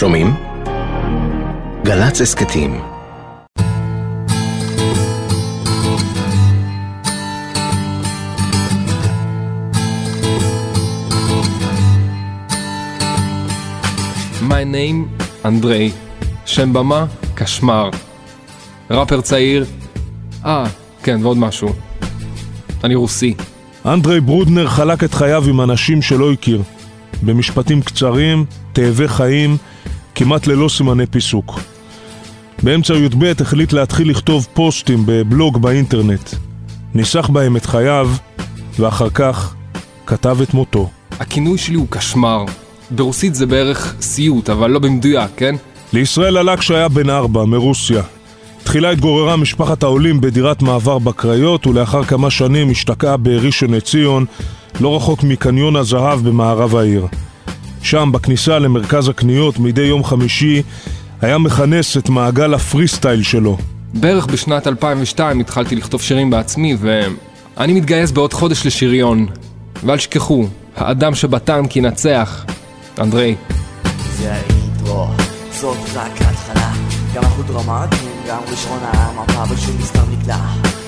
שומעים? גל"צ הסכתים My name, אנדרי. שם במה, קשמר. ראפר צעיר. אה, כן, ועוד משהו. אני רוסי. אנדרי ברודנר חלק את חייו עם אנשים שלא הכיר. במשפטים קצרים, תאבי חיים, כמעט ללא סימני פיסוק. באמצע י"ב החליט להתחיל לכתוב פוסטים בבלוג באינטרנט. ניסח בהם את חייו, ואחר כך כתב את מותו. הכינוי שלי הוא קשמר. ברוסית זה בערך סיוט, אבל לא במדויק, כן? לישראל עלה כשהיה בן ארבע, מרוסיה. תחילה התגוררה משפחת העולים בדירת מעבר בקריות, ולאחר כמה שנים השתקעה בראשון לציון, לא רחוק מקניון הזהב במערב העיר. שם, בכניסה למרכז הקניות, מדי יום חמישי, היה מכנס את מעגל הפרי סטייל שלו. בערך בשנת 2002 התחלתי לכתוב שירים בעצמי, ואני מתגייס בעוד חודש לשריון. ואל תשכחו, האדם שבטנק ינצח. אנדרי. זה האינטרו, זאת רק התחלה גם אנחנו דרמטיים, גם ראשון המפה בשום מסתם נקלע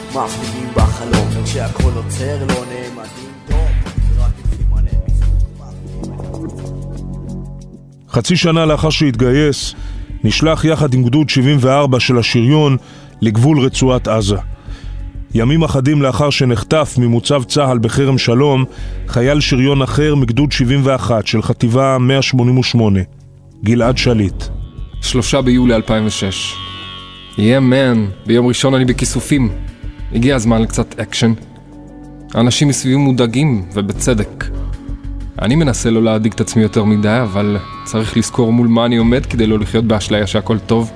מפליגים בחלום, וכשהכל עוצר לא נעמדים טוב חצי שנה לאחר שהתגייס, נשלח יחד עם גדוד 74 של השריון לגבול רצועת עזה. ימים אחדים לאחר שנחטף ממוצב צה"ל בכרם שלום, חייל שריון אחר מגדוד 71 של חטיבה 188, גלעד שליט. שלושה ביולי 2006. יהיה yeah, מן, ביום ראשון אני בכיסופים. הגיע הזמן לקצת אקשן. האנשים מסביבי מודאגים, ובצדק. אני מנסה לא להדאיג את עצמי יותר מדי, אבל צריך לזכור מול מה אני עומד כדי לא לחיות באשליה שהכל טוב.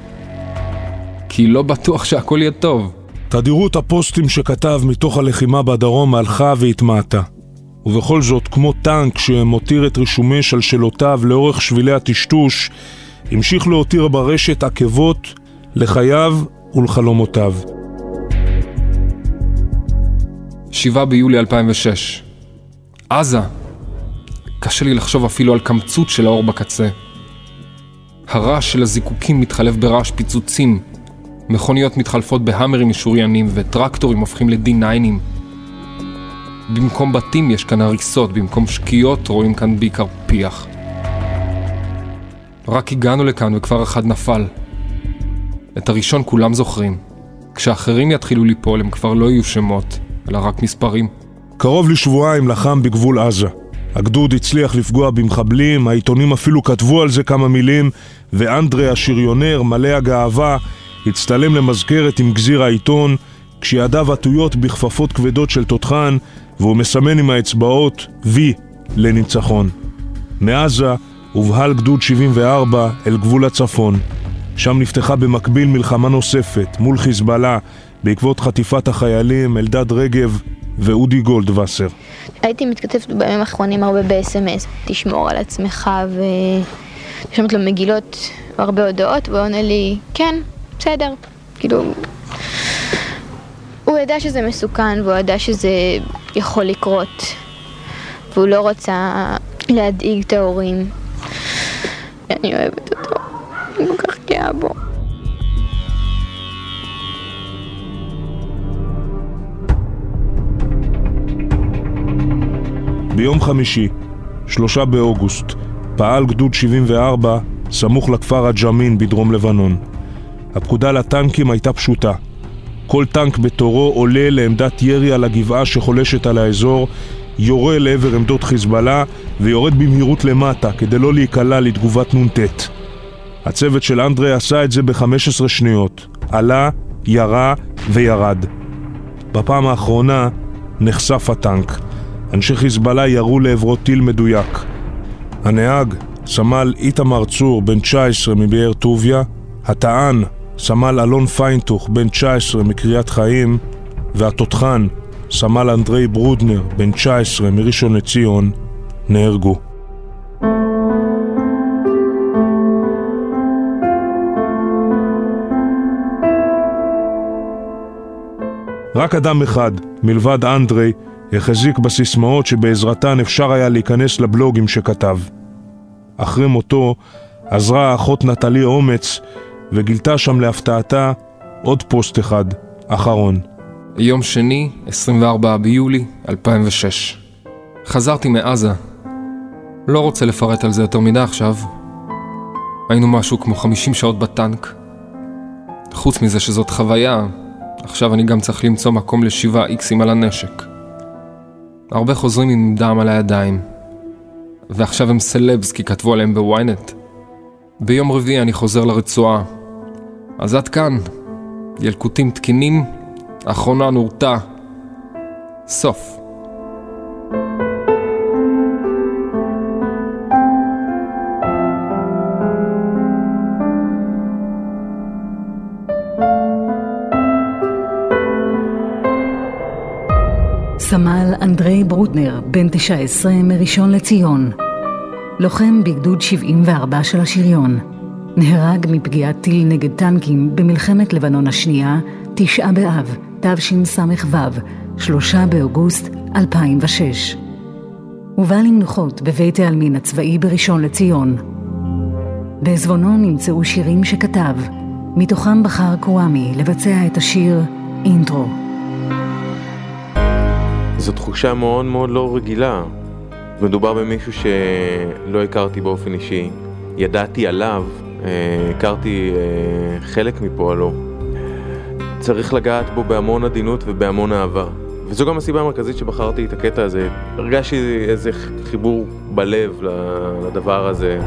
כי לא בטוח שהכל יהיה טוב. תדירות הפוסטים שכתב מתוך הלחימה בדרום הלכה והתמעטה. ובכל זאת, כמו טנק שמותיר את רישומי שלשלותיו לאורך שבילי הטשטוש, המשיך להותיר ברשת עקבות לחייו ולחלומותיו. 7 ביולי 2006 עזה קשה לי לחשוב אפילו על קמצות של האור בקצה. הרעש של הזיקוקים מתחלף ברעש פיצוצים מכוניות מתחלפות בהאמרים משוריינים וטרקטורים הופכים ל-D9ים. במקום בתים יש כאן הריסות, במקום שקיעות רואים כאן בעיקר פיח. רק הגענו לכאן וכבר אחד נפל. את הראשון כולם זוכרים. כשאחרים יתחילו ליפול הם כבר לא יהיו שמות, אלא רק מספרים. קרוב לשבועיים לחם בגבול עזה. הגדוד הצליח לפגוע במחבלים, העיתונים אפילו כתבו על זה כמה מילים, ואנדרי השריונר, מלא הגאווה, הצטלם למזכרת עם גזיר העיתון, כשידיו עטויות בכפפות כבדות של תותחן, והוא מסמן עם האצבעות וי לניצחון. מעזה הובהל גדוד 74 אל גבול הצפון. שם נפתחה במקביל מלחמה נוספת מול חיזבאללה בעקבות חטיפת החיילים אלדד רגב ואודי גולדווסר. הייתי מתכתבת בימים האחרונים הרבה ב-SMS, תשמור על עצמך ו... שומעת לו מגילות הרבה הודעות, והוא עונה לי, כן, בסדר, כאילו... הוא ידע שזה מסוכן והוא ידע שזה יכול לקרות והוא לא רצה להדאיג את ההורים. אני אוהבת אותו, אני כל כך גאה בו. ביום חמישי, שלושה באוגוסט, פעל גדוד 74 סמוך לכפר עג'מין בדרום לבנון. הפקודה לטנקים הייתה פשוטה. כל טנק בתורו עולה לעמדת ירי על הגבעה שחולשת על האזור, יורה לעבר עמדות חיזבאללה ויורד במהירות למטה כדי לא להיקלע לתגובת נ"ט. הצוות של אנדרי עשה את זה ב-15 שניות. עלה, ירה וירד. בפעם האחרונה נחשף הטנק. אנשי חיזבאללה ירו לעברו טיל מדויק. הנהג, סמל איתמר צור, בן 19 מבאר טוביה, הטען, סמל אלון פיינטוך, בן 19 מקריית חיים, והתותחן, סמל אנדרי ברודנר, בן 19 מראשון לציון, נהרגו. רק אדם אחד, מלבד אנדרי, החזיק בסיסמאות שבעזרתן אפשר היה להיכנס לבלוגים שכתב. אחרי מותו, עזרה האחות נטלי אומץ וגילתה שם להפתעתה עוד פוסט אחד, אחרון. יום שני, 24 ביולי 2006. חזרתי מעזה. לא רוצה לפרט על זה יותר מדי עכשיו. היינו משהו כמו 50 שעות בטנק. חוץ מזה שזאת חוויה, עכשיו אני גם צריך למצוא מקום לשבעה איקסים על הנשק. הרבה חוזרים עם דם על הידיים. ועכשיו הם סלבס כי כתבו עליהם בוויינט. ביום רביעי אני חוזר לרצועה. אז עד כאן, ילקוטים תקינים, אחרונה נורתה. סוף. סמל אנדרי ברוטנר, בן 19, מראשון לציון. לוחם בגדוד 74 של השריון. נהרג מפגיעת טיל נגד טנקים במלחמת לבנון השנייה, תשעה באב, תשס"ו, שלושה באוגוסט 2006. הובא למנוחות בבית העלמין הצבאי בראשון לציון. בעזבונו נמצאו שירים שכתב, מתוכם בחר קוואמי לבצע את השיר אינטרו. זו תחושה מאוד מאוד לא רגילה. מדובר במישהו שלא הכרתי באופן אישי. ידעתי עליו, אה, הכרתי אה, חלק מפועלו. צריך לגעת בו בהמון עדינות ובהמון אהבה. וזו גם הסיבה המרכזית שבחרתי את הקטע הזה. הרגשתי איזה חיבור בלב לדבר הזה.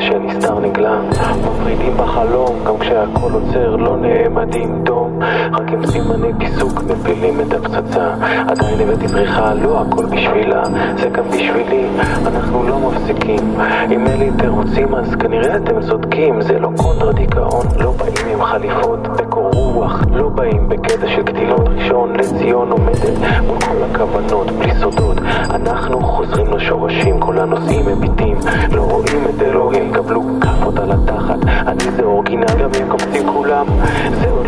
שהנסתר נגלה מפרידים בחלום גם כשהכל עוצר לא נעמדים דום. רק עם סימני פיסוק מפילים את הפצצה. עדיין הבאתי פריחה, לא הכל בשבילה זה גם בשבילי, אנחנו לא מפסיקים. אם אין לי תירוצים אז כנראה אתם צודקים. זה לא קונטרה דיכאון, לא באים עם חליפות בקור רוח, לא באים בקטע של קטילות. ראשון לציון עומדת מול כל הכוונות, בלי סודות. אנחנו חוזרים לשורשים, כל הנושאים מביטים לא רואים את אלוהים, קבלו לא כאפות על התחת אני זה אורגינל גם אם קופצים כולם. זה עוד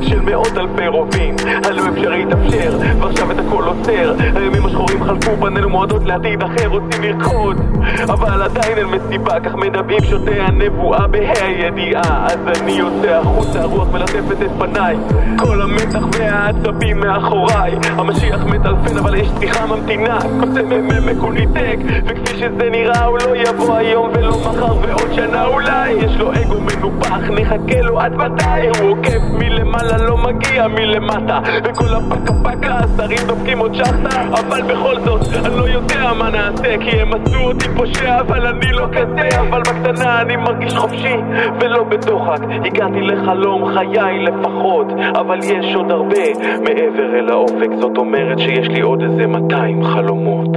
Chill mir unter לעתיד אחר רוצים לרקוד. אבל עדיין אין מסיבה כך מדברים שותי הנבואה בה"א הידיעה. אז אני יוצא החוצה הרוח מלטפת את פניי. כל המתח והעצבים מאחוריי. המשיח מטלפן אבל יש שיחה ממתינה. קוסם ממק הוא ניתק וכפי שזה נראה הוא לא יבוא היום ולא מחר ועוד שנה אולי. יש לו אגו מנופח נחכה לו עד מתי? הוא עוקף מלמעלה לא מגיע מלמטה. וכל הפקה פקה השרים דופקים עוד שחטה. אבל בכל זאת אני לא יודע מה נעשה כי הם עשו אותי פושע אבל אני לא כזה אבל בקטנה אני מרגיש חופשי ולא בדוחק הגעתי לחלום חיי לפחות אבל יש עוד הרבה מעבר אל האופק. זאת אומרת שיש לי עוד איזה 200 חלומות